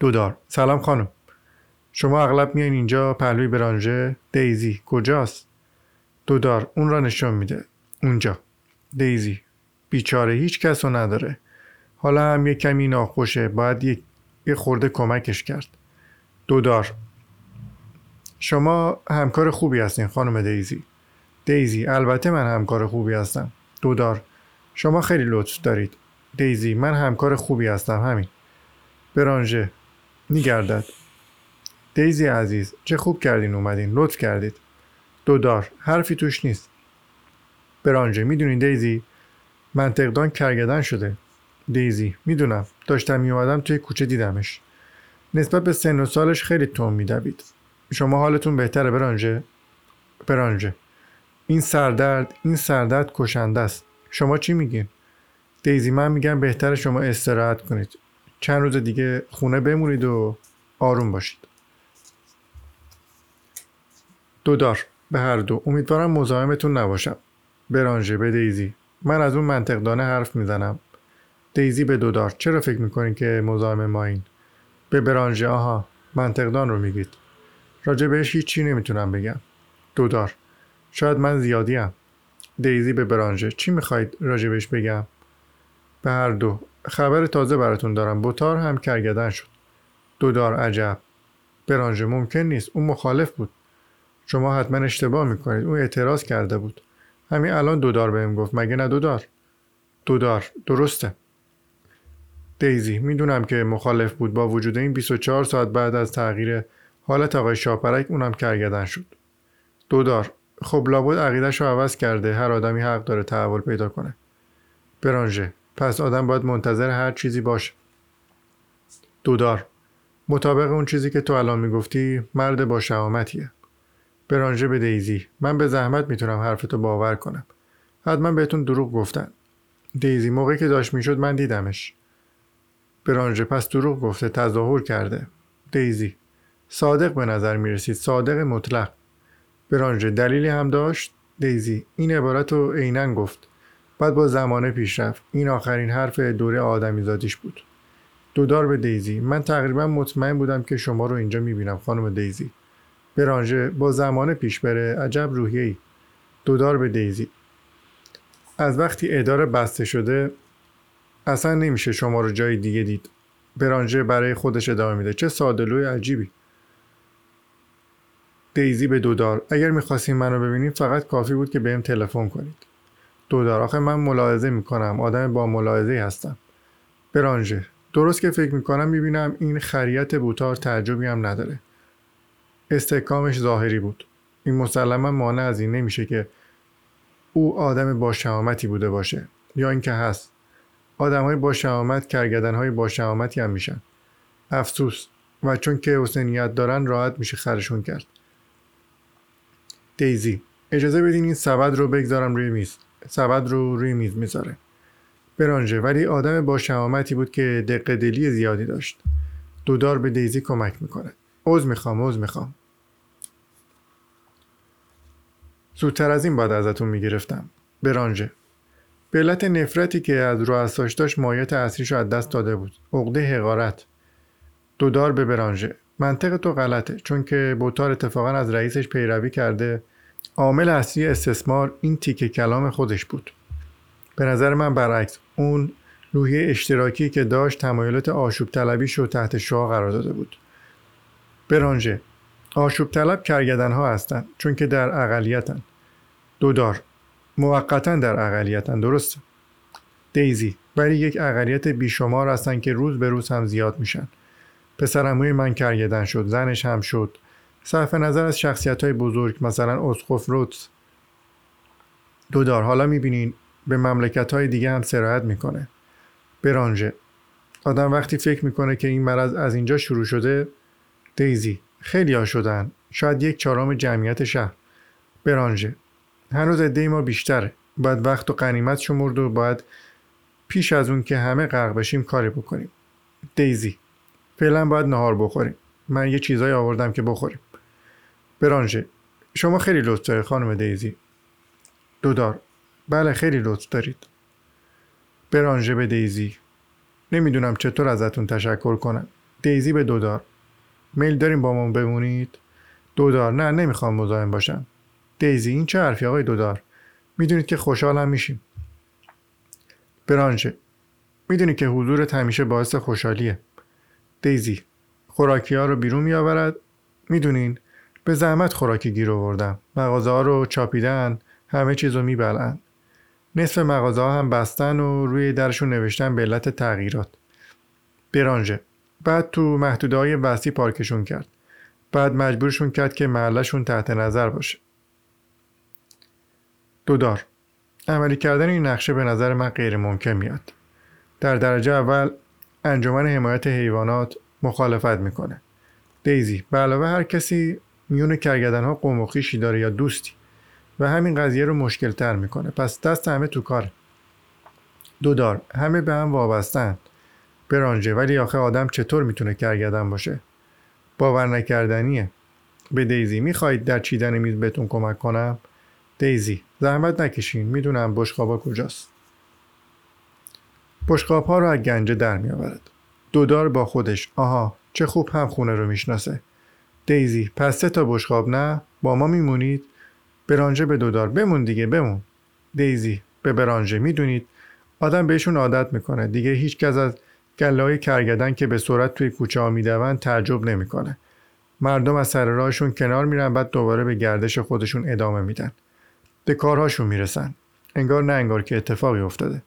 دودار. سلام خانم. شما اغلب میان اینجا پهلوی برانژه. دیزی کجاست؟ دودار اون را نشون میده. اونجا. دیزی. بیچاره هیچ کس رو نداره. حالا هم یه کمی ناخوشه. باید یه, خورده کمکش کرد. دودار. شما همکار خوبی هستین خانم دیزی. دیزی البته من همکار خوبی هستم. دودار. شما خیلی لطف دارید. دیزی من همکار خوبی هستم. همین. برانژه. میگردد. دیزی عزیز چه خوب کردین اومدین. لطف کردید. دودار حرفی توش نیست. برانژه می‌دونین دیزی؟ منطقدان کرگدن شده. دیزی می‌دونم. داشتم میومدم توی کوچه دیدمش. نسبت به سن و سالش خیلی تون میدوید. شما حالتون بهتره برانژه برانژه این سردرد این سردرد کشنده است. شما چی میگین؟ دیزی من میگم بهتر شما استراحت کنید. چند روز دیگه خونه بمونید و آروم باشید. دودار به هر دو. امیدوارم مزاحمتون نباشم. برانژه به دیزی. من از اون منطقدانه حرف می‌زنم. دیزی به دودار چرا فکر می‌کنین که مزاحم ما این به برانژه آها. منطقدان رو میگید. راجع بهش هیچی نمی‌تونم بگم. دودار شاید من زیادیم. دیزی به برانژه. چی می‌خواید راجع بهش بگم؟ به هر دو. خبر تازه براتون دارم. بوتار هم کرگدن شد. دودار عجب. برانژه ممکن نیست. اون مخالف بود. شما حتما اشتباه می‌کنید. اون اعتراض کرده بود. همین الان دودار بهم گفت. مگه نه دودار دودار درسته. دیزی می‌دونم که مخالف بود. با وجود این 24 ساعت بعد از تغییر حالت آقای شاپرک اونم کرگدن شد. دودار خب لابد عقیدش رو عوض کرده. هر آدمی حق داره تحول پیدا کنه. برانژه پس آدم باید منتظر هر چیزی باشه. دودار. مطابق اون چیزی که تو الان می‌گفتی مرد با شهامتیه. برانژه به دیزی. من به زحمت می‌تونم حرفتو باور کنم. حتما بهتون دروغ گفتن. دیزی موقعی که داشت می‌شد من دیدمش. برانژه پس دروغ گفته تظاهر کرده. دیزی. صادق به نظر می‌رسید. صادق مطلق. برانژه دلیلی هم داشت؟ دیزی. این عبارت رو عینا گفت. بعد با زمانه پیش رفت این آخرین حرف دوره آدمیزادیش بود. دودار به دیزی. من تقریبا مطمئن بودم که شما رو اینجا می‌بینم خانم دیزی. برانژه با زمانه پیش بره. عجب روحیه ای دودار به دیزی. از وقتی اداره بسته شده اصلا نمیشه شما رو جای دیگه دید. برانژه برای خودش ادامه میده. چه سادلوی عجیبی. دیزی به دودار. اگر می‌خواستین منو ببینید فقط کافی بود که بهم تلفن کنید. دودار آخه من ملاحظه می‌کنم. آدم با ملاحظه هستم. برانژه. درست که فکر می‌کنم می‌بینم این خریت بوتار تعجبی هم نداره. استحکامش ظاهری بود. این مسلما مانع از این نمیشه که او آدم با شهامتی بوده باشه. یا اینکه هست. آدم های با شهامت کرگدن های با شهامتی هم میشن. افسوس. و چون که حسنیت دارن راحت میشه خرشون کرد. دیزی. اجازه بدین این سبد رو بگذارم روی میز. سبد رو روی میز می‌ذاره. برانژه. ولی آدم با شهامتی بود که دقه دلی زیادی داشت. دودار به دیزی کمک می‌کنه. عوض می‌خوام عوض می‌خوام. زودتر از این باید ازتون می‌گرفتم. برانژه. به علت نفرتی که از رؤساش داشت مایت اصلیش از دست داده بود. عقده حقارت. دودار به برانژه. منطق تو غلطه چون که بوتار اتفاقا از رئیسش پیروی کرده عامل اصلی استثمار این تیکه کلام خودش بود. به نظر من برعکس اون روحیه اشتراکی که داشت تمایلات آشوب طلبیش رو تحت شعا قرار داده بود. برانژه آشوب طلب کرگدن ها هستند چون که در اقلیتن دودار موقتا در اقلیتن درست دیزی ولی یک اقلیت بیشمار هستن که روز به روز هم زیاد میشن. پسرموی من کرگدن شد زنش هم شد. صرف نظر از شخصیت های بزرگ مثلا اسقف روتس دودار حالا می‌بینین به مملکت های دیگه هم سراحت می‌کنه. برانژه آدم وقتی فکر می‌کنه که این مرض از اینجا شروع شده دیزی. خیلی ها شدن. شاید یک چهارم جمعیت شهر. برانژه هنوز عده ما بیشتره. باید وقت و قنیمت شمرد و باید پیش از اون که همه غرق بشیم کاری بکنیم. دیزی. فعلا باید نهار بخوریم. من یه چیزایی آوردم که بخوریم. برانژه. شما خیلی لطف دارید خانم دیزی. دودار. بله خیلی لطف دارید. برانژه به دیزی. نمی‌دونم چطور ازتون تشکر کنم. دیزی به دودار. میل داریم با ما بمونید؟ دودار. نه نمی‌خوام مزاحم باشم. دیزی این چه حرفی آقای دودار؟ می‌دونید که خوشحالم میشیم. برانژه. می‌دونی که حضورت همیشه باعث خوشحالیه. دیزی خوراکی ها رو بیرون میآورد. می‌دونین به زحمت خوراکی گیر آوردم. مغازه ها رو چاپیدن همه چیز رو میبلن نصف مغازه ها هم بستن و روی درشون نوشتن به علت تغییرات. برانژه. بعد تو محدوده های وسیع پارکشون کرد. بعد مجبورشون کرد که محلشون تحت نظر باشه. دودار عملی کردن این نقشه به نظر من غیر ممکن میاد. در درجه اول انجمن حمایت حیوانات مخالفت می‌کنه. دیزی. به علاوه هر کسی میون کرگدن ها قوم داره یا دوستی؟ و همین قضیه رو مشکل تر می‌کنه. پس دست همه تو کاره. دودار همه به هم وابستن برانجه ولی آخه آدم چطور می‌تونه کرگدن باشه؟ باور نکردنیه. به دیزی می‌خواهید در چیدن میز بهتون کمک کنم؟ دیزی زحمت نکشین. می‌دونم بشقابا کجاست. بشقاب ها رو از گنجه در میآورد. دودار با خودش آها چه خوب هم خونه رو می‌شناسه. دیزی پس سه تا بشقاب نه؟ با ما میمونید؟ برانژه به دودار بمون دیگه بمون. دیزی به برانژه می‌دونید؟ آدم بهشون عادت می‌کنه. دیگه هیچ کس از گله های کرگدن که به صورت توی کوچه ها میدون تعجب نمی‌کنه. مردم از سر راهشون کنار میرن بعد دوباره به گردش خودشون ادامه میدن. به کارهاشون می‌رسن. انگار نه انگار که اتفاقی افتاده.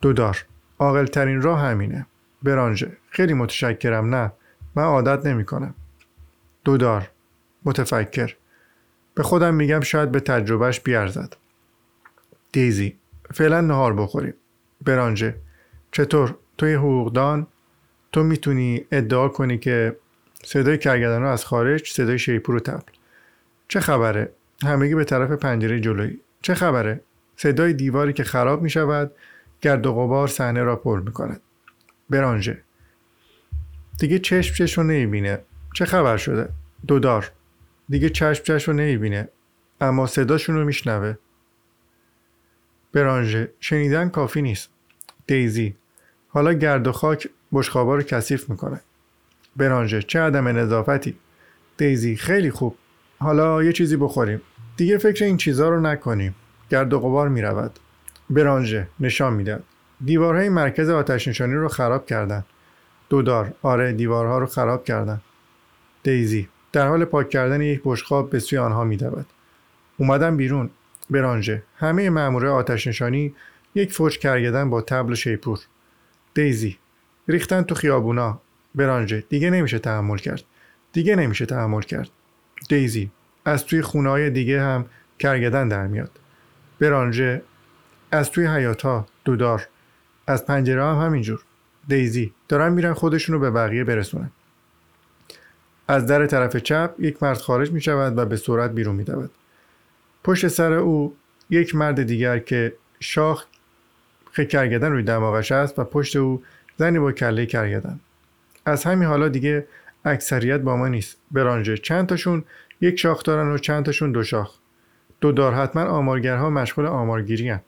دودار عاقل ترین راه همینه. برانژه. خیلی متشکرم. نه. من عادت نمی‌کنم. دودار متفکر. به خودم میگم شاید به تجربهش بیارزد. دیزی. فعلا نهار بخوریم. برانژه. چطور؟ توی حقوقدان؟ تو می‌تونی ادعا کنی که صدای کرگدن رو از خارج صدای شیپور و تبل چه خبره؟ همگی به طرف پنجره جلویی. چه خبره؟ صدای دیواری که خراب می شود گرد و غبار صحنه را پر می کند برانژه. دیگه چشم چشم نمی‌بینه. چه خبر شده؟ دودار دیگه چشم چشم رو نمی‌بینه اما صداشون رو میشنوه. برانژه. شنیدن کافی نیست. دیزی. حالا گرد و خاک بشخابا رو کثیف می‌کنه. برانژه. چه عدم نظافتی؟ دیزی. خیلی خوب. حالا یه چیزی بخوریم. دیگه فکر این چیزا رو نکنیم. گرد و غبار می‌رود. برانژه. نشان می‌داد دیوارهای مرکز آتش نشانی رو خراب کردن. دودار آره دیوارها رو خراب کردن. دیزی در حال پاک کردن یک بشقاب به سوی آنها میدود. اومدن بیرون. برانژه همه مامورای آتش نشانی یک فوش کرگدن با تبل و شیپور. دیزی ریختن تو خیابونا. برانژه دیگه نمیشه تحمل کرد. دیگه نمیشه تحمل کرد. دیزی از توی خونه های دیگه هم کرگدن در میاد. برانژه از توی حیات ها دودار. از پنجره هم همینجور. دیزی دارن میرن خودشونو به بقیه برسونن. از در طرف چپ یک مرد خارج می شود و به سرعت بیرون می دود. پشت سر او یک مرد دیگر که شاخ کرگدن روی دماغش است و پشت او زنی با کله کرگدن از همین حالا دیگه اکثریت با ما نیست برانژه چند تاشون یک شاخ دارن و چند تاشون دو شاخ دو دار حتما آمارگرها مشغول آمارگیری هن.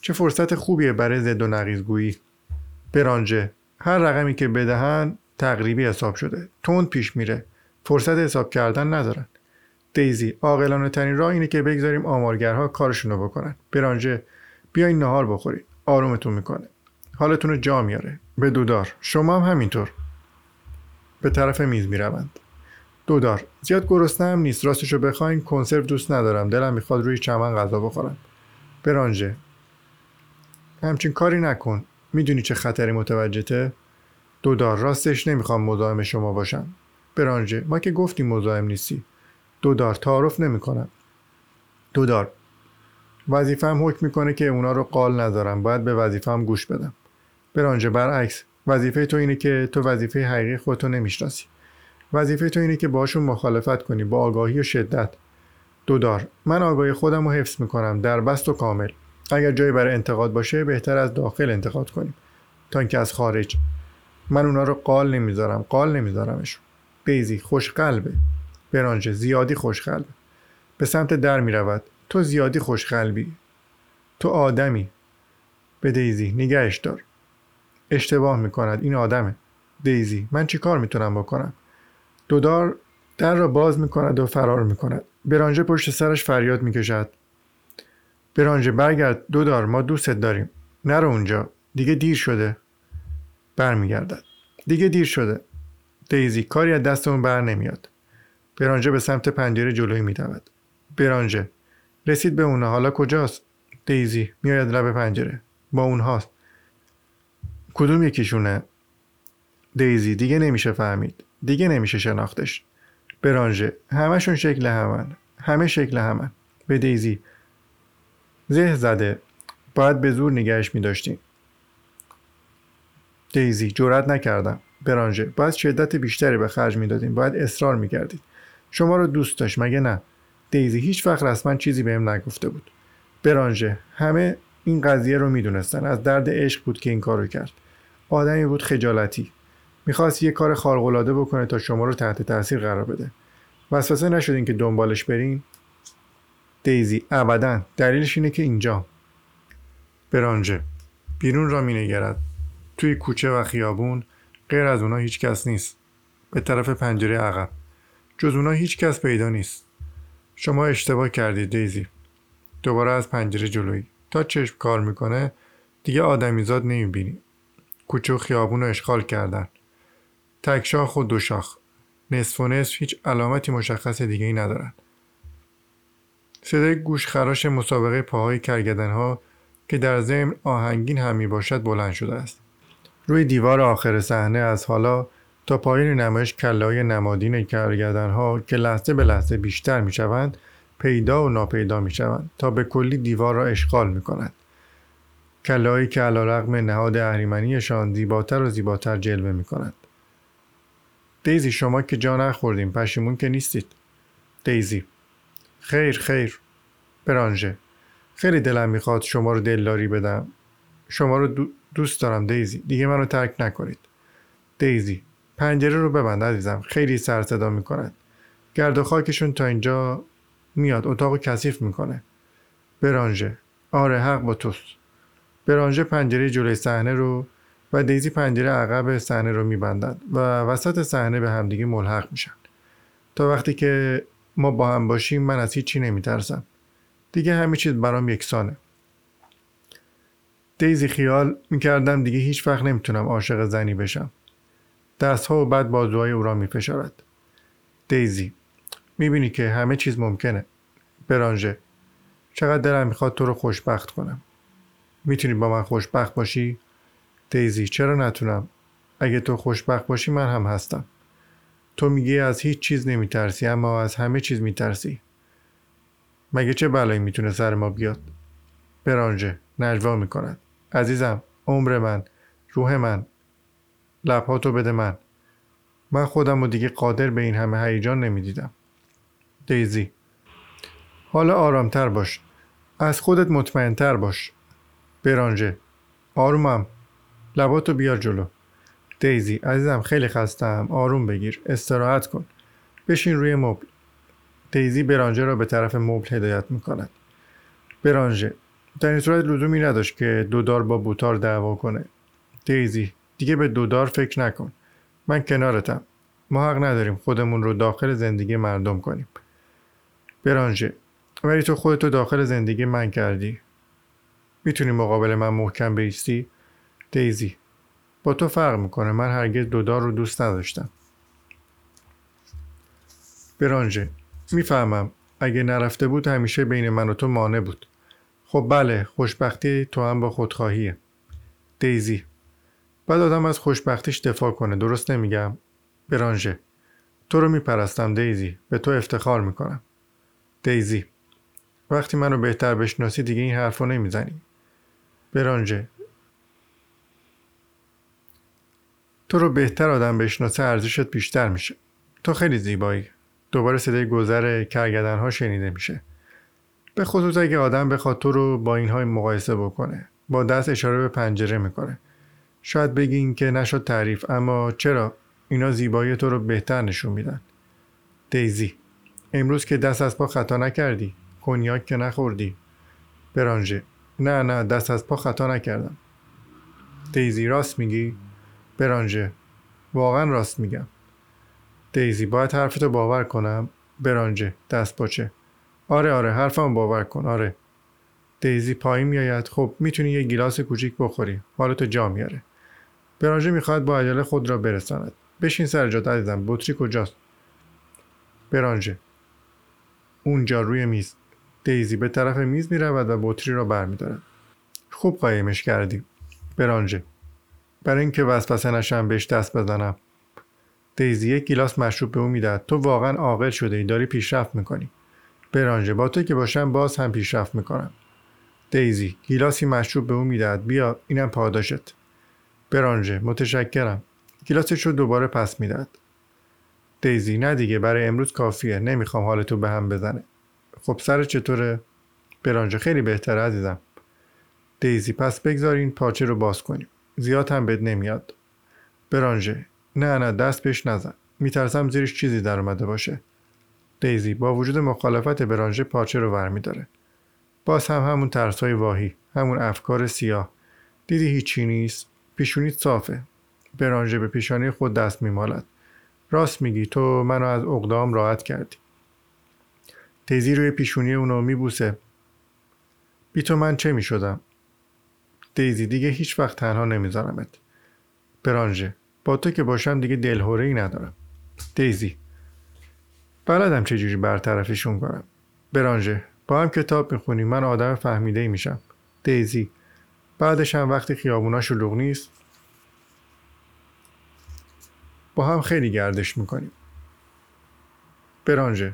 چه فرصت خوبیه برای زد و نقیزگویی برانژه هر رقمی که بدهن تقریبی حساب شده. تند پیش میره. فرصت حساب کردن ندارن. دیزی عاقلانه ترین راه اینه که بگذاریم آمارگرها کارشونو بکنن. برانژه بیاین نهار بخورید آرومتون می‌کنه. حالتون رو جا میاره. به دودار. شما هم همینطور. به طرف میز می‌روند. دودار. زیاد گرسنه هم نیست. راستشو بخواین. کنسرو دوست ندارم. دلم می‌خواد روی چمن غذا بخورم. برانژه. همچین کاری نکن. می‌دونی چه خطری متوجهته؟ دودار راستش نمی‌خوام مزاحم شما باشم. برانژه ما که گفتیم مزاحم نیستی. دودار تعارف نمی‌کنم. دودار وظیفم حکم می‌کنه که اونا رو قال ندارم باید به وظیفم گوش بدم. برانژه برعکس وظیفه تو اینه که تو وظیفه حقیقی خودتو نمی‌شناسی. وظیفه تو اینه که باشون مخالفت کنی با آگاهی و شدت. دودار من آگاهی خودم رو حفظ می‌کنم. در بست و کامل. اگر جایی برای انتقاد باشه بهتر از داخل انتقاد کنیم. تا اینکه از خارج. من اونا رو قال نمی‌ذارم قال نمیذارمشون. خوش قلبه برانژه زیادی خوش قلبه به سمت در می‌رود. تو زیادی خوش قلبی تو آدمی. به دیزی نگهش دار. اشتباه می‌کند. این آدمه. دیزی من چی کار می‌تونم بکنم؟ دودار در را باز می‌کند و فرار می‌کند. برانژه پشت سرش فریاد می‌کشد. برانژه برگرد. دودار ما دوستت داریم. نرو اونجا. دیگه دیر شده. برمیگردد. دیگه دیر شده. دیزی کاری از دستمون بر نمیاد. برانژه به سمت پنجره جلوی میدود. برانژه رسید به اونه حالا کجاست؟ دیزی میآید لب پنجره. با اونهاست. کدوم یکیشونه؟ دیزی دیگه نمیشه فهمید. دیگه نمیشه شناختش. برانژه همشون شکل همن. همه شکل همن. به دیزی زه زده. باید به زور نگهش می داشتیم. دیزی جرأت نکردم. برانژه باید شدت بیشتری به خرج می‌دادیم. باید اصرار می‌کردید. شما رو دوست داشت مگه نه؟ دیزی هیچ وقت رسما چیزی بهم نگفته بود. برانژه همه این قضیه رو می‌دونستن. از درد عشق بود که این کارو کرد. آدمی بود خجالتی. می‌خواست یه کار خارق‌العاده بکنه تا شما رو تحت تاثیر قرار بده. وسوسه نشدین که دنبالش برین. دیزی ابدا. دلیلش اینه که اینجا. برانژه بیرون را مینگرد. توی کوچه و خیابون غیر از اونا هیچ کس نیست. به طرف پنجره عقب. جز اونا هیچ کس پیدا نیست. شما اشتباه کردید دیزی. دوباره از پنجره جلویی. تا چشم کار می‌کنه دیگه آدمیزاد نمی‌بینی. کوچه و خیابون رو اشغال کردن. تک شاخ و دو شاخ نصف و نصف هیچ علامتی مشخص دیگه ای ندارن. صدای گوش خراش مسابقه پاهای کرگدن ها که در ضمن آهنگین هم باشد بلند شده است. روی دیوار آخر صحنه از حالا تا پایین نمایش کلای نمادین کرگدن ها که لحظه به لحظه بیشتر می شوند پیدا و ناپیدا می شوند تا به کلی دیوار را اشغال می کند. کلایی که علا رقم نهاد اهریمنیشان زیباتر و زیباتر جلوه می کند. دیزی شما که جا نخوردیم پشیمون که نیستید. دیزی خیر خیر برانژه خیلی دلم می‌خواد شما رو دلداری بدم شما رو دوست دارم دیزی. دیگه منو ترک نکنید. دیزی پنجره رو ببند عزیزم. خیلی سر صدا می‌کند گرد و خاکشون تا اینجا میاد. اتاق کثیف می‌کنه. برانژه. آره حق با توست. برانژه پنجره جلوی صحنه رو و دیزی پنجره عقب صحنه رو میبندند و وسط صحنه به همدیگه ملحق میشن. تا وقتی که ما با هم باشیم من از هیچی نمیترسم. دیگه همه چیز برام یکسانه. دیزی خیال می‌کردم دیگه هیچ وقت نمی‌تونم عاشق زنی بشم. دستها و بعد بازوهای او را میفشارد. دیزی می‌بینی که همه چیز ممکنه. برانژه چقدر دلم می‌خواد تو رو خوشبخت کنم. می‌تونی با من خوشبخت باشی؟ دیزی چرا نتونم؟ اگه تو خوشبخت باشی من هم هستم. تو میگی از هیچ چیز نمیترسی اما از همه چیز میترسی. مگه چه بلایی می‌تونه سر ما بیاد؟ برانژه نجوا می‌کند. عزیزم عمر من روح من لبهاتو بده من. من خودم و دیگه قادر به این همه هیجان نمی‌دیدم. دیزی. حالا آرامتر باش. از خودت مطمئنتر باش. برانژه. آرومم. لباتو بیار جلو. دیزی عزیزم خیلی خستم. آروم بگیر. استراحت کن. بشین روی مبل. دیزی برانژه را به طرف مبل هدایت می‌کند. برانژه. در این صورت لزومی نداشت که دودار با بوتار دعوا کنه. دیزی دیگه به دودار فکر نکن. من کنارتم. ما حق نداریم خودمون رو داخل زندگی مردم کنیم. برانژه. ولی تو خودتو داخل زندگی من کردی. می‌تونی مقابل من محکم بیستی؟ دیزی. با تو فرق می‌کنه. من هرگز دودار رو دوست نداشتم. برانژه. می‌فهمم. اگه نرفته بود همیشه بین من و تو مانع بود. خب بله خوشبختی تو هم با خودخواهیه. دیزی. بعد آدم از خوشبختیش دفاع کنه درست نمیگم؟ برانژه. تو رو میپرستم دیزی به تو افتخار می‌کنم. دیزی. وقتی منو بهتر بشناسی دیگه این حرف رو نمی‌زنی. برانژه. تو رو بهتر آدم بشناسه ارزشت بیشتر میشه. تو خیلی زیبایی. دوباره صدای گذر کرگدن ها شنیده میشه. به خصوص اگه آدم بخواد تو رو با اینها مقایسه بکنه با دست اشاره به پنجره می‌کنه. شاید بگین که نشد تعریف اما چرا؟ اینا زیبایی تو رو بهتر نشون میدن. دیزی امروز که دست از پا خطا نکردی کنیاک که نخوردی. برانژه نه نه دست از پا خطا نکردم. دیزی راست میگی؟ برانژه واقعا راست میگم. دیزی باید حرفتو باور کنم؟ برانژه دست باچه آره آره حرفم باور کن. آره. دیزی پایین میآید. خب می‌تونی یه گیلاس کوچیک بخوری. حالتو جا میاره برانژه می‌خواد با عجله خود را برساند. بشین سر جات عزیزم. بطری کجاست؟ برانژه اونجا روی میز. دیزی به طرف میز می‌رود و بطری را برمیدارد. خوب قایمش کردی برانژه برای اینکه وسوسه نشم بهش دست بزنم. دیزی یک گیلاس مشروب به او می‌دهد. تو واقعا عاقل شده ای داری پیشرفت می‌کنی. برانژه با تو که باشم باز هم پیشرفت می‌کنم. دیزی گیلاسی مشروب به او می‌دهد. بیا اینم پاداشت. برانژه متشکرم. گیلاسش رو دوباره پس می‌دهد. دیزی نه دیگه برای امروز کافیه. نمی‌خوام حالتو به هم بزنه. خب سر چطوره؟ برانژه خیلی بهتره عزیزم. دیزی پس بگذارین پاچه رو باز کنیم. زیاد هم بد نمیاد. برانژه نه نه دست بهش نزن. میترسم زیرش چیزی در اومده باشه. دیزی با وجود مخالفت برانژه پاچه رو برمیداره. باز هم همون ترس واهی همون افکار سیاه. دیدی هیچی نیست؟ پیشونیت صافه. برانژه به پیشانی خود دست میمالد. راست میگی تو منو از اقدام راحت کردی. دیزی روی پیشونی اونو میبوسه. بی تو من چه می‌شدم؟ دیزی دیگه هیچ وقت تنها نمیذارمت. برانژه با تو که باشم دیگه دلهوره ندارم. دیزی بلدم چجوری برطرفشون کنم. برانژه با هم کتاب می‌خونیم. من آدم فهمیده میشم. دیزی. بعدش هم وقتی خیابونا شلوغ نیست با هم خیلی گردش می‌کنیم. برانژه.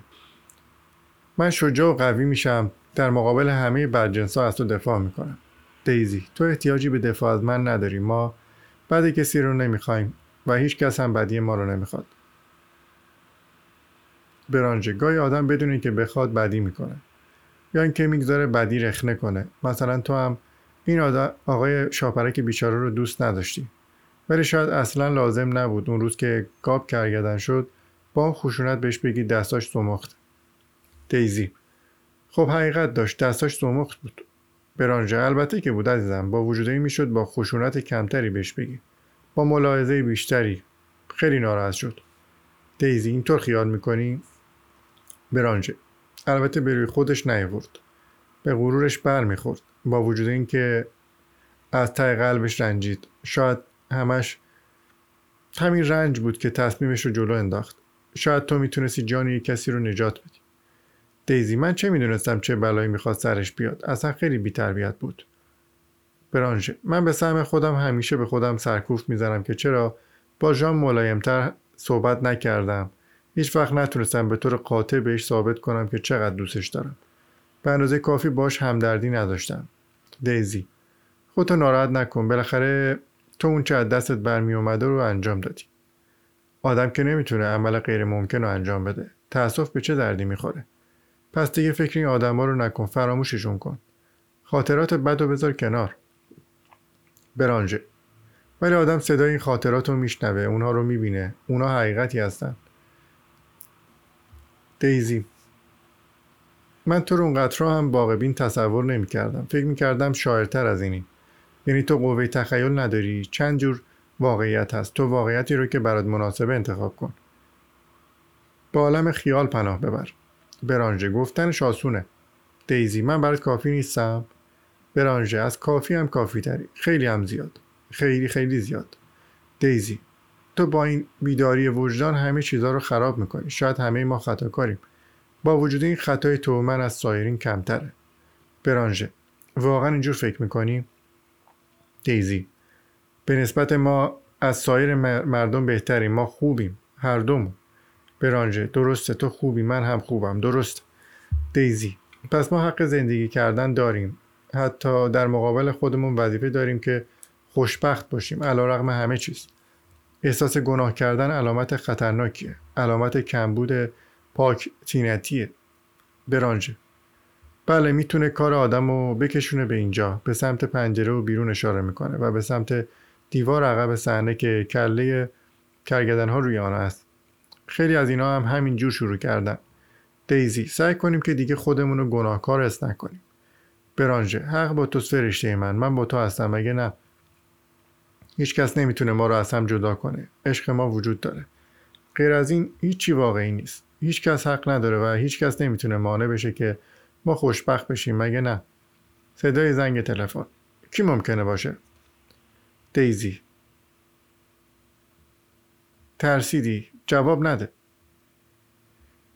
من شجاع و قوی میشم. در مقابل همه بدجنس ها از تو دفاع می‌کنم. دیزی تو احتیاجی به دفاع از من نداری ما بعد کسی رو نمی‌خوایم و هیچ کس هم بدی ما رو نمی‌خواد. برانژه گاهی آدم بدونی که بخواد بدی می‌کنه. یا اینکه می‌گذاره بدی رخنه کنه. مثلا تو هم این آقای شاپرک بیچاره رو دوست نداشتی. ولی شاید اصلا لازم نبود اون روز که گاب کرگدن شد با خشونت بهش بگی دستاش سمخت دیزی. خب حقیقت داشت دستاش سمخت بود. برانژه البته که بود عزیزم با وجود این می‌شد با خشونت کمتری بهش بگی. با ملاحظه بیشتری. خیلی ناراحت شد. دیزی اینطور خیال می‌کنی؟ برانژه البته به روی خودش نیورد به غرورش بر می‌خورد با وجود اینکه از ته قلبش رنجید. شاید همش همین رنج بود که تصمیمش رو جلو انداخت. شاید تو می‌تونستی جانی کسی رو نجات بدی. دیزی من چه می‌دونستم چه بلایی می‌خواد سرش بیاد؟ اصلا خیلی بیتربیت بود. برانژه من به سهم خودم همیشه به خودم سرکوف می‌زنم که چرا؟ با ژان ملایمتر صحبت نکردم. هیچ وقت نتونستم به طور قاطع بهش ثابت کنم که چقدر دوستش دارم. به اندازه کافی باش همدردی نداشتم. دیزی خودتو ناراحت نکن. بالاخره تو اون چه از دستت برمی اومده رو انجام دادی. آدم که نمی‌تونه عمل غیر ممکن رو انجام بده. تاسف به چه دردی می‌خوره؟ پس دیگه فکر این آدما رو نکن. فراموششون کن. خاطرات بد و بذار کنار. برانژه. ولی آدم صدای این خاطرات رو میشنوه. اونها رو می‌بینه. اونها حقیقتی هستن. دیزی. من تو رو اونقدر هم باقبین تصور نمی کردم. فکر می کردم شاعرتر از اینی. یعنی تو قوه تخیل نداری؟ چند جور واقعیت هست؟ تو واقعیتی رو که برات مناسبه انتخاب کن. با عالم خیال پناه ببر. برانژه گفتنش آسونه. دیزی من برات کافی نیستم. برانژه از کافی هم کافی تری. خیلی هم زیاد. خیلی خیلی زیاد. دیزی تو با این بیداری وجدان همه چیزها رو خراب می‌کنی. شاید همه ما خطا کاریم. با وجود این خطای تو من از سایرین کمتره. برانژه. واقعا اینجور فکر می‌کنی؟ دیزی. به نسبت ما از سایر مردم بهتریم. ما خوبیم. هر دوم برانژه. درسته. تو خوبی. من هم خوبم. درست دیزی. پس ما حق زندگی کردن داریم. حتی در مقابل خودمون وظیفه داریم که خوشبخت باشیم. علا رقم همه چیز. احساس گناه کردن علامت خطرناکیه. علامت کمبود پاک تینتیه. برانژه. بله می‌تونه کار آدم رو بکشونه به اینجا به سمت پنجره و بیرون اشاره می‌کنه و به سمت دیوار عقب صحنه که کله کرگدن ها روی آن است. خیلی از اینا هم همین جور شروع کردن. دیزی سعی کنیم که دیگه خودمون رو گناهکار است نکنیم. برانژه حق با تو فرشته من. من با تو هستم مگه نه؟ هیچکس نمی‌تونه ما رو از هم جدا کنه. عشق ما وجود داره. غیر از این هیچی واقعی نیست. هیچکس حق نداره و هیچکس نمی‌تونه مانع بشه که ما خوشبخت بشیم. مگه نه؟ صدای زنگ تلفن. کی ممکنه باشه؟ دیزی. ترسیدی. جواب نده.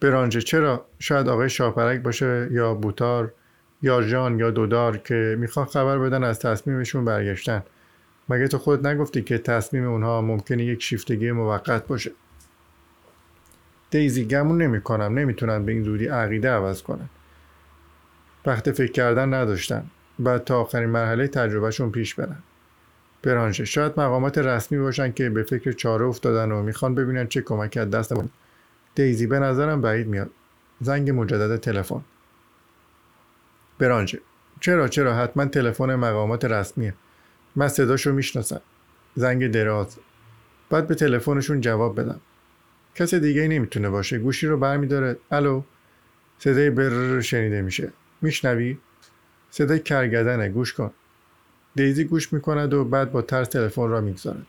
برانجه. چرا شاید آقای شاپرک باشه یا بوتار یا جان یا دودار که می‌خوان خبر بدن از تصمیمشون برگشتن. مگه تو خود نگفتی که تصمیم اونها ممکنه یک شیفتگی موقت باشه؟ دیزی گمون نمی کنم نمی‌تونن به این زودی عقیده عوض کنن. وقت فکر کردن نداشتن. بعد تا آخرین مرحله تجربهشون پیش برن. برانشه. شاید مقامات رسمی باشن که به فکر چاره افتادن و می‌خوان ببینن چه کمکی از دست دیزی به نظرم بعید میاد. زنگ مجدد تلفن. برانجه چرا چرا؟ حتما تلفن مقامات رسمیه. من صداشو می‌شناسم. زنگ دراز. بعد به تلفنشون جواب بدم. کس دیگه نمی‌تونه باشه. گوشی رو برمیداره. الو؟ صدای بر شنیده میشه. میشنوی؟ صدای کرگدنه. گوش کن. دیزی گوش می‌کند و بعد با ترس تلفن را می‌گذارد.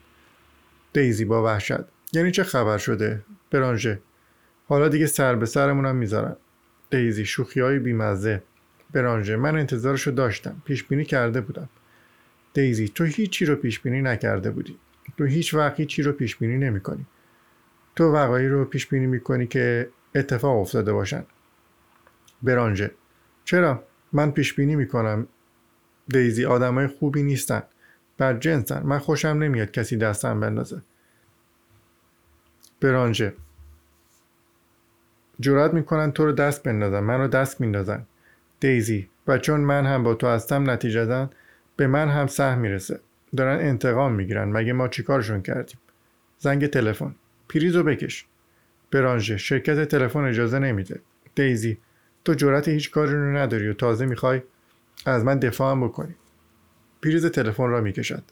دیزی با وحشت. یعنی چه خبر شده؟ برانژه. حالا دیگه سر به سرمونم می‌ذارن. دیزی شوخی های بیمزه. برانژه. من انتظارشو داشتم. پیش بینی کرده بودم. دیزی تو هیچی رو پیش بینی نکرده بودی. تو هیچ وقت هیچی رو پیش بینی نمی‌کنی. تو وقایعی رو پیش بینی می‌کنی که اتفاق افتاده باشن. برانژه. چرا؟ من پیش بینی می‌کنم. دیزی آدمای خوبی نیستن. بر جنسن. من خوشم نمیاد کسی دستم بندازه. برانژه. جرات می‌کنن تو رو دست بندازن. من رو دست میندازن. دیزی و چون من هم با تو هستم نتیجه به من هم سهم می‌رسه. دارن انتقام می‌گیرن. مگه ما چیکارشون کردیم؟ زنگ تلفن. پریزو بکش. برانژه. شرکت تلفن اجازه نمیده. دیزی. تو جرأت هیچ کاری رو نداری و تازه می‌خوای از من دفاع هم بکنی. پریز تلفن را می‌کشد.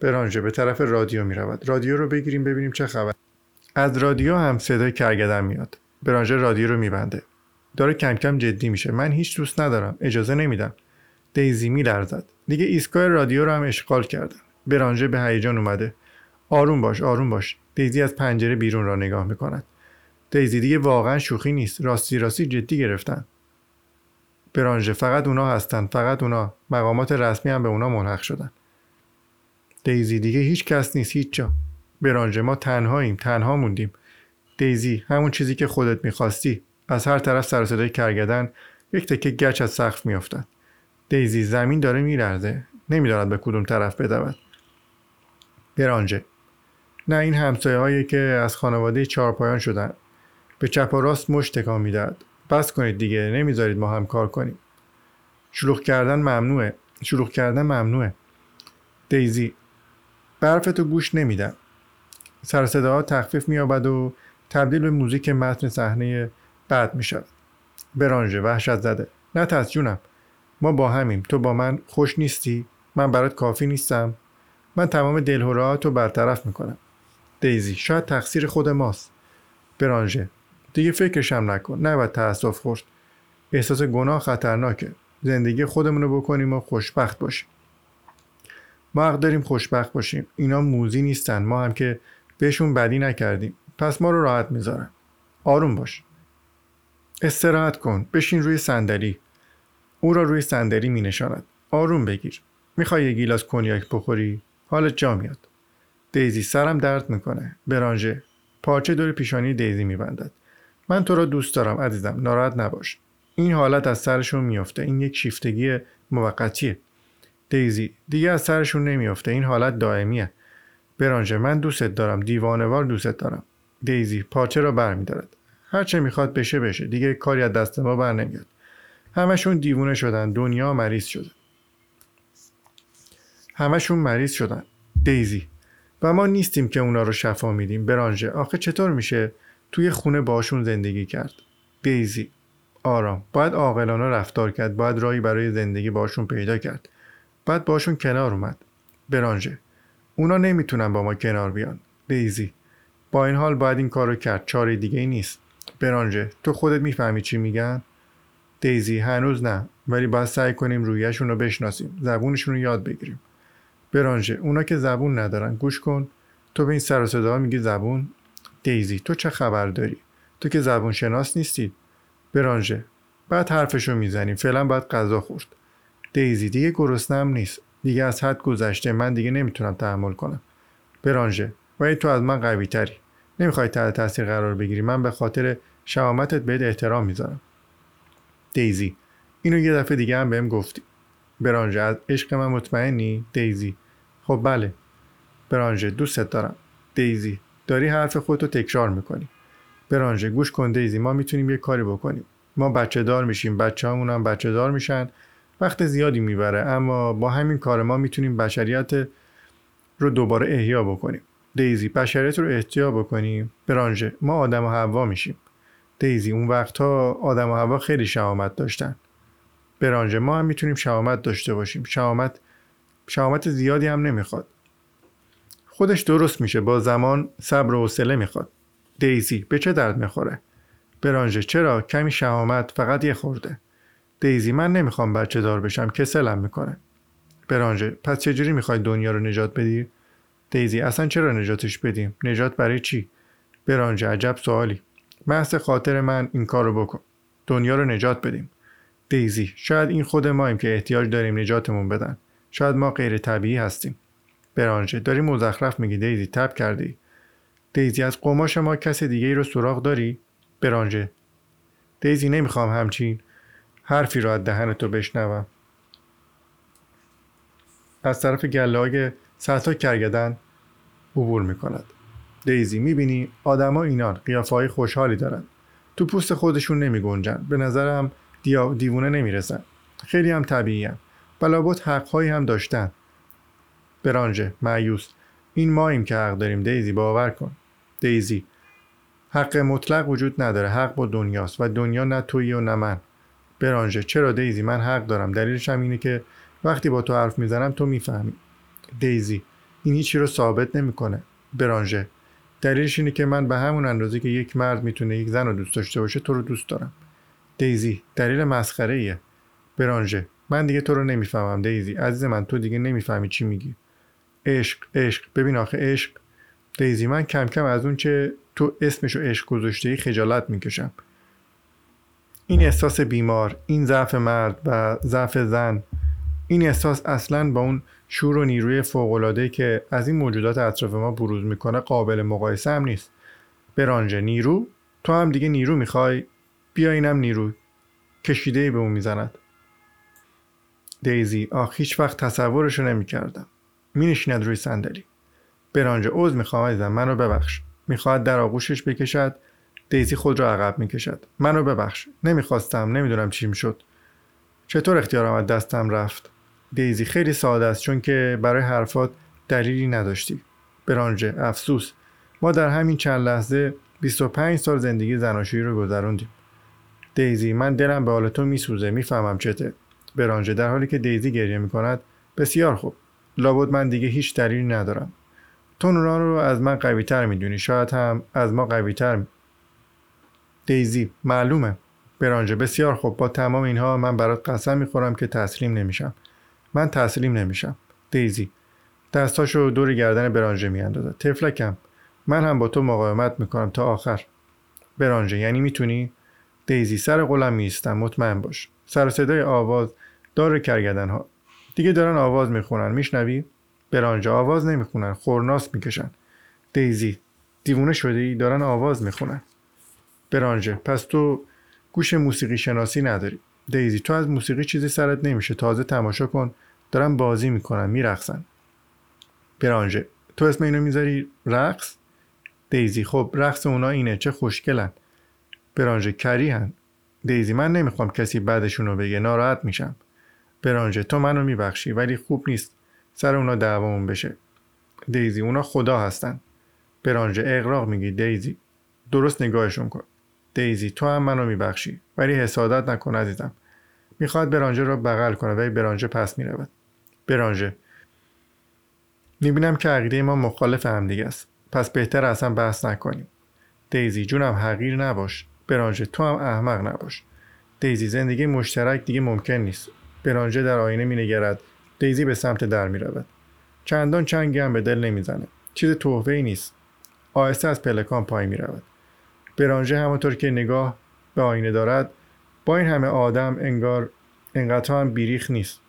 برانژه. به طرف رادیو می‌رود. رادیو رو بگیریم ببینیم چه خبر. از رادیو هم صدای کرگدن میاد. برانژه رادیو رو میبنده. داره کم کم جدی میشه. من هیچ دوست ندارم. اجازه نمیدم. دیزی میلرزد. دیگه ایستگاه رادیو رو هم اشغال کردن. برانژه به هیجان اومده. آروم باش آروم باش. دیزی از پنجره بیرون را نگاه می‌کند. دیزی دیگه واقعا شوخی نیست. راستی راستی جدی گرفتن. برانژه فقط اونا هستن فقط اونا. مقامات رسمی هم به اونا ملحق شدن. دیزی دیگه هیچ کس نیست هیچ جا. برانژه ما تنهاییم تنها موندیم. دیزی همون چیزی که خودت می‌خواستی. از هر طرف سر صدای کرگدن یک تکه گچ از سقف میافتد. دیزی زمین داره میلرزه. نمی‌داند به کدوم طرف بدود. برانژه نه این همسایه هایی که از خانواده چهارپایان شدن. به چپ و راست مش تکان می‌دهد. بس کنید دیگه نمی‌ذارید ما هم کار کنیم. شلوغ کردن ممنوعه. شلوغ کردن ممنوعه. دیزی برفتو گوش نمیدم. سر صداها تخفیف مییابد و تبدیل به موزیک متن صحنه بعد می‌شود. برانژه وحشت زده. نه جونم. ما با همیم. تو با من خوش نیستی. من برات کافی نیستم. من تمام دلهورات رو برطرف می‌کنم. دیزی شاید تقصیر خود ماست. برانژه دیگه فکرشم نکن. نباید تاسف خورد. احساس گناه خطرناکه. زندگی خودمون رو بکنیم و خوشبخت باشیم. ما حق داریم خوشبخت باشیم. اینا موزی نیستن. ما هم که بهشون بدی نکردیم. پس ما رو راحت می‌ذارن. آروم باش. استراحت کن. بشین روی صندلی. او را روی صندلی می نشاند آروم بگیر. می‌خوای یه گیلاس کنیاک بخوری؟ حالت جا میاد. دیزی سرم درد می‌کنه. برانژه. پارچه دور پیشانی دیزی میبندد. من تو را دوست دارم عزیزم. ناراحت نباش. این حالت از سرشون میافته. این یک شیفتگی موقتیه. دیزی دیگه از سرشون نمیافته. این حالت دائمیه. برانژه من دوستت دارم. دیوانوار دوستت دارم. دیزی پارچه را برمیدارد. هرچه می‌خواد بشه بشه. دیگه کاری از دست ما بر نمیاد. همشون دیوونه شدن. دنیا مریض شده. همشون مریض شدن. دیزی. و ما نیستیم که اونا رو شفا میدیم. برانژه. آخه چطور میشه توی خونه باشون زندگی کرد؟ دیزی. آرام. باید عاقلانه رفتار کرد. باید راهی برای زندگی باشون پیدا کرد. باید باشون کنار اومد. برانژه. اونا نمی‌تونن با ما کنار بیان. دیزی. با این حال باید این کارو کرد. چاره دیگه ای نیست. برانژه. تو خودت می‌فهمی چی میگن؟ دیزی هنوز نه ولی باید سعی کنیم رویشون رو بشناسیم. زبونشون رو یاد بگیریم. برانژه اونا که زبون ندارن گوش کن. تو به این سر و میگی زبون. دیزی تو چه خبر داری؟ تو که زبون شناس نیستی. برانژه بعد حرفشو می‌زنیم. فعلا باید غذا خورد. دیزی دیگه گرسنم نیست. دیگه از حد گذشته. من دیگه نمی‌تونم تحمل کنم. برانژه ولی تو از من قوی تری نمی‌خوای تحت تاثیر قرار بگیری. من به خاطر شهامتت بهت احترام می‌ذارم. دیزی اینو یه دفعه دیگه هم بهم گفتی. برانژه از عشق من مطمئنی؟ دیزی خب بله. برانژه دوستت دارم. دیزی داری حرف خودتو تکرار می‌کنی. برانژه گوش کن دیزی ما می‌تونیم یه کاری بکنیم. ما بچه دار میشیم. بچه هم بچه دار میشن. وقت زیادی می‌بره. اما با همین کار ما می‌تونیم بشریت رو دوباره احیا بکنیم. دیزی بشریت رو احیا بکنیم. برانژه ما آدم و حوا میشیم. دیزی اون وقتها آدم و هوا خیلی شهامت داشتن. برانژه ما هم می‌تونیم شهامت داشته باشیم. شهامت شهامت زیادی هم نمی‌خواد. خودش درست میشه. با زمان صبر و حوصله می‌خواد. دیزی به چه درد می‌خوره؟ برانژه چرا کمی شهامت فقط یه خورده؟ دیزی من نمی‌خوام بچه دار بشم. کسلم می‌کنه. برانژه پس چجوری می‌خوای دنیا رو نجات بدی؟ دیزی اصلا چرا نجاتش بدیم؟ نجات برای چی؟ برانژه عجب سوالی. محض خاطر من این کار رو بکن. دنیا رو نجات بدیم. دیزی شاید این خود ماییم که احتیاج داریم نجاتمون بدن. شاید ما غیر طبیعی هستیم. برانژه داری مزخرف میگی دیزی تب کردی. دیزی از قماش ما کس دیگه ای رو سراغ داری؟ برانژه. دیزی نمی‌خوام همچین حرفی رو از دهن تو بشنوم. از طرف گله های سطح کرگدن عبور می‌کند. دیزی می‌بینی آدما اینان قیافه های خوشحالی دارن. تو پوست خودشون نمی گنجن به نظرم دیوونه نمی‌رسن. خیلی هم طبیعی هم بلابد حقهایی هم داشتن. برانژه معیوس این ماییم که حق داریم. دیزی باور کن. دیزی حق مطلق وجود نداره. حق با دنیاست و دنیا نه تویی و نه من. برانژه چرا دیزی؟ من حق دارم. دلیلش هم اینه که وقتی با تو حرف می‌زنم تو می‌فهمی. دیزی این هیچی رو ثابت نمی‌کنه. برانژه دلیلش اینه که من به همون اندازه که یک مرد می‌تونه یک زن رو دوست داشته باشه تو رو دوست دارم. دیزی دلیل مسخره ایه برانژه من دیگه تو رو نمی‌فهمم دیزی. عزیز من تو دیگه نمی‌فهمی چی میگی. عشق عشق. ببین آخه عشق. دیزی من کم کم از اون چه تو اسمشو عشق گذاشته ای خجالت می‌کشم. این احساس بیمار این ضعف مرد و ضعف زن این احساس اصلا با اون شور و نیروی فوقالعاده که از این موجودات اطراف ما بروز می‌کنه قابل مقایسه هم نیست. برانژه نیرو تو هم دیگه نیرو می‌خوای؟ بیا اینم نیرو. کشیده به اون می‌زند. دیزی آخ هیچ وقت تصورشو نمی‌کردم. مینشیند روی صندلی. برانژه عوض می‌خوام عزیزم منو ببخش. می‌خواهد در آغوشش بکشد. دیزی خود را عقب می‌کشد. منو ببخش. نمی‌خواستم نمی‌دونم چی می‌شد. چطور اختیارم از دستم رفت؟ دیزی خیلی ساده است چون که برای حرفات دلیلی نداشتی برانژه افسوس ما در همین چند لحظه 25 سال زندگی زناشویی رو گذروندیم. دیزی من دلم به حال تو میسوزه می‌فهمم چته. برانژه در حالی که دیزی گریه می‌کند بسیار خوب. لابد من دیگه هیچ دلیلی ندارم. تو اونا رو از من قوی تر می‌دونی. شاید هم از ما قوی تر دیزی معلومه. برانژه بسیار خوب. با تمام اینها من برات قسم می‌خورم که تسلیم نمیشم. من تسلیم نمیشم. دیزی دستاشو دور گردن برانژه میاندازد تفلکم. من هم با تو مقاومت می‌کنم تا آخر. برانژه یعنی می‌تونی؟ دیزی سر قلم میستم مطمئن باش. سر صدای آواز دار کرگدن ها. دیگه دارن آواز می‌خونن. میشنوی؟ برانژه آواز نمی‌خونن. خورناس می‌کشن. دیزی دیوونه شده ای دارن آواز می‌خونن. برانژه پس تو گوش موسیقی شناسی نداری. دیزی تو از موسیقی چیزی سرت نمیشه. تازه تماشا کن. دارن بازی می‌کنن میرقصن. برانژه. تو اسم اینو می‌ذاری رقص؟ دیزی. خب رقص اونا اینه. چه خوشگلن. برانژه کری هن دیزی من نمی‌خوام کسی بعدشونو بگه. ناراحت میشم. برانژه تو منو میبخشی ولی خوب نیست. سر اونا دعوامون بشه. دیزی اونا خدا هستن. برانژه اقراق میگی. دیزی درست نگاهشون کن. دیزی تو هم منو میبخشی. ولی حسادت نکن عزیزم. می‌خواد برانژه را بغل کنه ولی برانژه پس می‌رود. برانژه. می‌بینم که عقیده ما مخالف هم دیگه است. پس بهتر اصلا بحث نکنیم. دیزی جونم حقیر نباش. برانژه تو هم احمق نباش. دیزی زندگی مشترک دیگه ممکن نیست. برانژه در آینه مینگرد. دیزی به سمت در می‌رود. چندان چنگی هم به دل نمی‌زنه. چیز تحفه ای نیست. آهسته از پلکان پای می رود برانژه همانطور که نگاه به آینه دارد با این همه آدم انگار انقدر هم بیریخ نیست.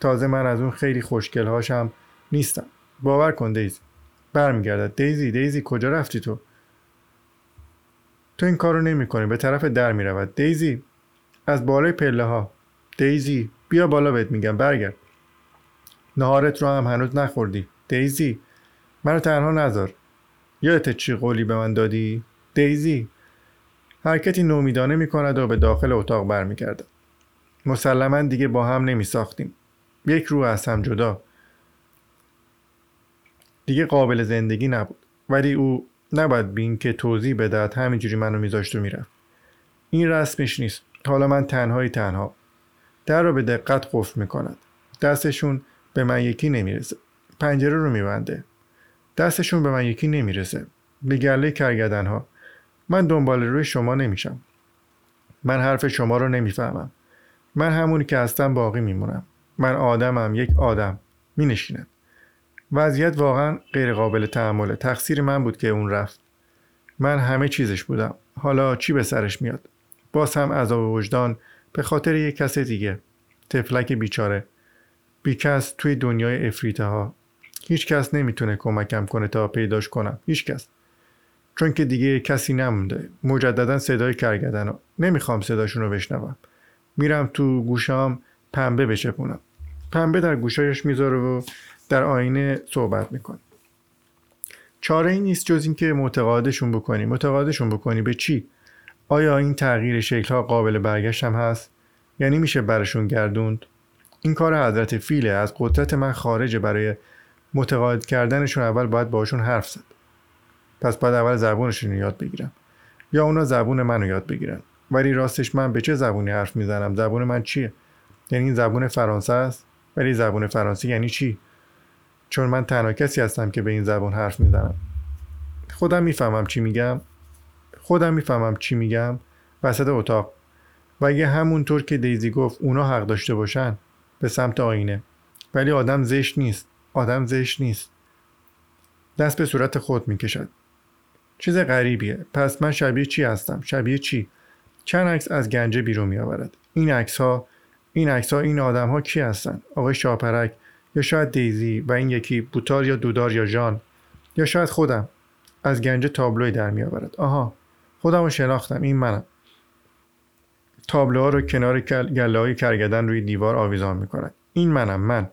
تازه من از اون خیلی خوشگلهاشم نیستم. باور کن دیزی. برمیگردد. دیزی دیزی کجا رفتی تو؟ تو این کارو نمی‌کنی. به طرف در می‌رود. دیزی از بالای پله ها دیزی بیا بالا بهت میگم. برگرد. نهارت رو هم هنوز نخوردی. دیزی منو تنها نذار. یادت چی قولی به من دادی؟ دیزی حرکتی نومیدانه می‌کند و به داخل اتاق برمیگردد. مسلما دیگه با هم نمی ساختیم یک روح از هم جدا. دیگه قابل زندگی نبود. ولی او نباید بین که توضیح بدهد همینجوری منو میذاشت و می‌رفت. این رسمش نیست. حالا من تنهایی تنها. در رو به دقت قفل می‌کند. دستشون به من یکی نمی‌رسه. پنجره رو میبنده. دستشون به من یکی نمی‌رسه. به گله کرگدن ها من دنبال روی شما نمیشم. من حرف شما رو نمی‌فهمم. من همونی که هستم باقی میمونم. من آدمم یک آدم. می نشینم وضعیت واقعا غیر قابل تحمله. تقصیر من بود که اون رفت. من همه چیزش بودم. حالا چی به سرش میاد؟ باز هم عذاب وجدان به خاطر یک کس دیگه. تفلک بیچاره. بیکس توی دنیای افریته ها هیچ کس نمی‌تونه کمکم کنه تا پیداش کنم. هیچ کس. چون که دیگه کسی نمونده. مجددا صدای کرگدن نمی‌خوام صداشون رو بشنوم. میرم تو گوشام پنبه بچپونم. پنبه در گوشایش می‌ذاره و در آینه صحبت می‌کنه. چاره ای نیست جز اینکه معتقادشون بکنی. معتقادشون بکنی به چی؟ آیا این تغییر شکل ها قابل برگشت هم هست؟ یعنی میشه برشون گردوند؟ این کار حضرت فیله. از قدرت من خارجه. برای متقاعد کردنشون اول باید باشون حرف زد. پس باید اول زبونشون یاد بگیرم. یا اونا زبون منو یاد بگیرن. ولی راستش من به چه زبونی حرف می‌زنم؟ زبون من چیه؟ یعنی این زبون فرانسه است؟ ولی زبون فرانسه یعنی چی؟ چون من تنها کسی هستم که به این زبون حرف می‌زنم. خودم می‌فهمم چی میگم. خودم می‌فهمم چی میگم. وسط اتاق. و اگه همونطور که دیزی گفت اونا حق داشته باشن به سمت آینه. ولی آدم زشت نیست. آدم زشت نیست. دست به صورت خود می‌کشد. چیز غریبیه. پس من شبیه چی هستم؟ شبیه چی؟ چند عکس از گنجه بیرون میآورد؟ این عکس ها این عکس ها این آدم ها کی هستن؟ آقای شاپرک یا شاید دیزی و این یکی بوتار یا دودار یا جان یا شاید خودم. از گنجه تابلوی در میآورد. آها خودم رو شناختم. این منم. تابلوها رو کنار گله های کرگدن روی دیوار آویزان می کند. این منم من.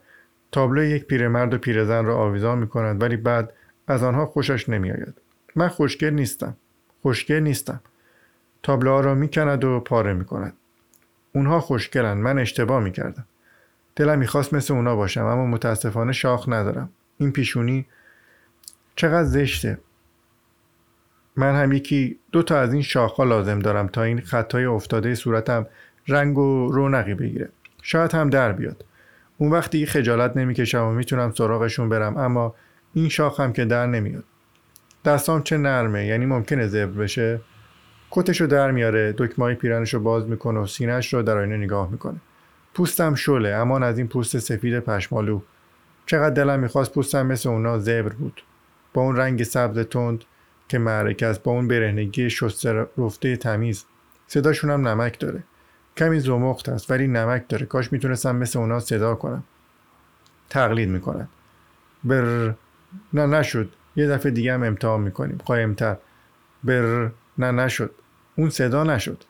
تابلو یک پیرمرد و پیرزن را آویزان می کند ولی بعد از آنها خوشش نمی آید. من خوشگل نیستم. خوشگل نیستم. تابلوها را می کند و پاره می کند. اونها خوشگلن من اشتباه می کردم. دلم می‌خواست مثل اونا باشم اما متاسفانه شاخ ندارم. این پیشونی چقدر زشته. من هم یکی دو تا از این شاخها لازم دارم تا این خطای افتاده صورتم رنگ و رونقی بگیره. شاید هم در بیاد. اون وقتی خجالت نمی‌کشم و می‌تونم سراغشون برم اما این شاخ هم که در نمیاد. دستام چه نرمه. یعنی ممکنه زبر بشه. کتش رو در میاره دکمای پیرنش رو باز می‌کنه و سینهش رو در آینه نگاه می‌کنه. پوستم شله امان از این پوست سفید پشمالو. چقدر دلم می‌خواست پوستم مثل اونا زبر بود. با اون رنگ سبز تند که معرکه است با اون برهنگی شسته رفته تمیز. صداشون هم نمک داره. کمی زمخت است ولی نمک داره. کاش می‌تونستم مثل اونا صدا کنم. تقلید می‌کنن. بر نه نشد. یه دفعه دیگه هم امتحان می‌کنیم. قایمتر. بر نه نشد. اون صدا نشد.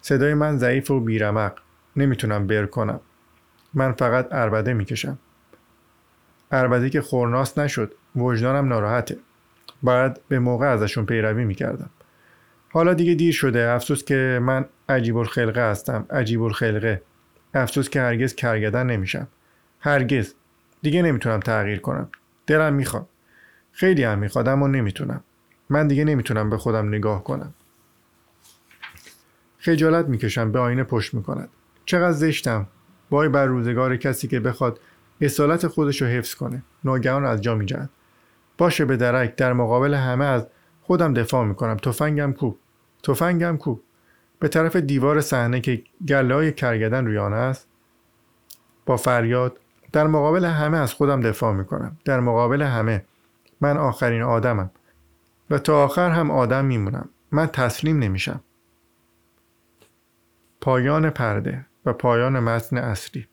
صدای من ضعیف و بیرمق. نمی‌تونم بر کنم. من فقط اربده می‌کشم. اربده که خورناس نشد. وجدانم ناراحته. باید به موقع ازشون پیروی می‌کردم. حالا دیگه دیر شده. افسوس که من عجیب الخلقه هستم. عجیب الخلقه افسوس که هرگز کرگدن نمیشم. هرگز. دیگه نمی‌تونم تغییر کنم. دلم می‌خواد. خیلی هم می‌خواد اما نمی‌تونم. من دیگه نمی‌تونم به خودم نگاه کنم. خجالت می‌کشم به آینه پشت می‌کند. چقدر زشتم. وای بر روزگار کسی که بخواد اصالت خودش رو حفظ کنه. ناگهان از جا میجهد. باشه به درک در مقابل همه از خودم دفاع می‌کنم. تفنگم کو؟ تفنگم کو؟ به طرف دیوار صحنه که گله های کرگدن روی آن است؟ با فریاد در مقابل همه از خودم دفاع می‌کنم. در مقابل همه. من آخرین آدمم. و تا آخر هم آدم میمونم. من تسلیم نمیشم. پایان پرده و پایان متن اصلی.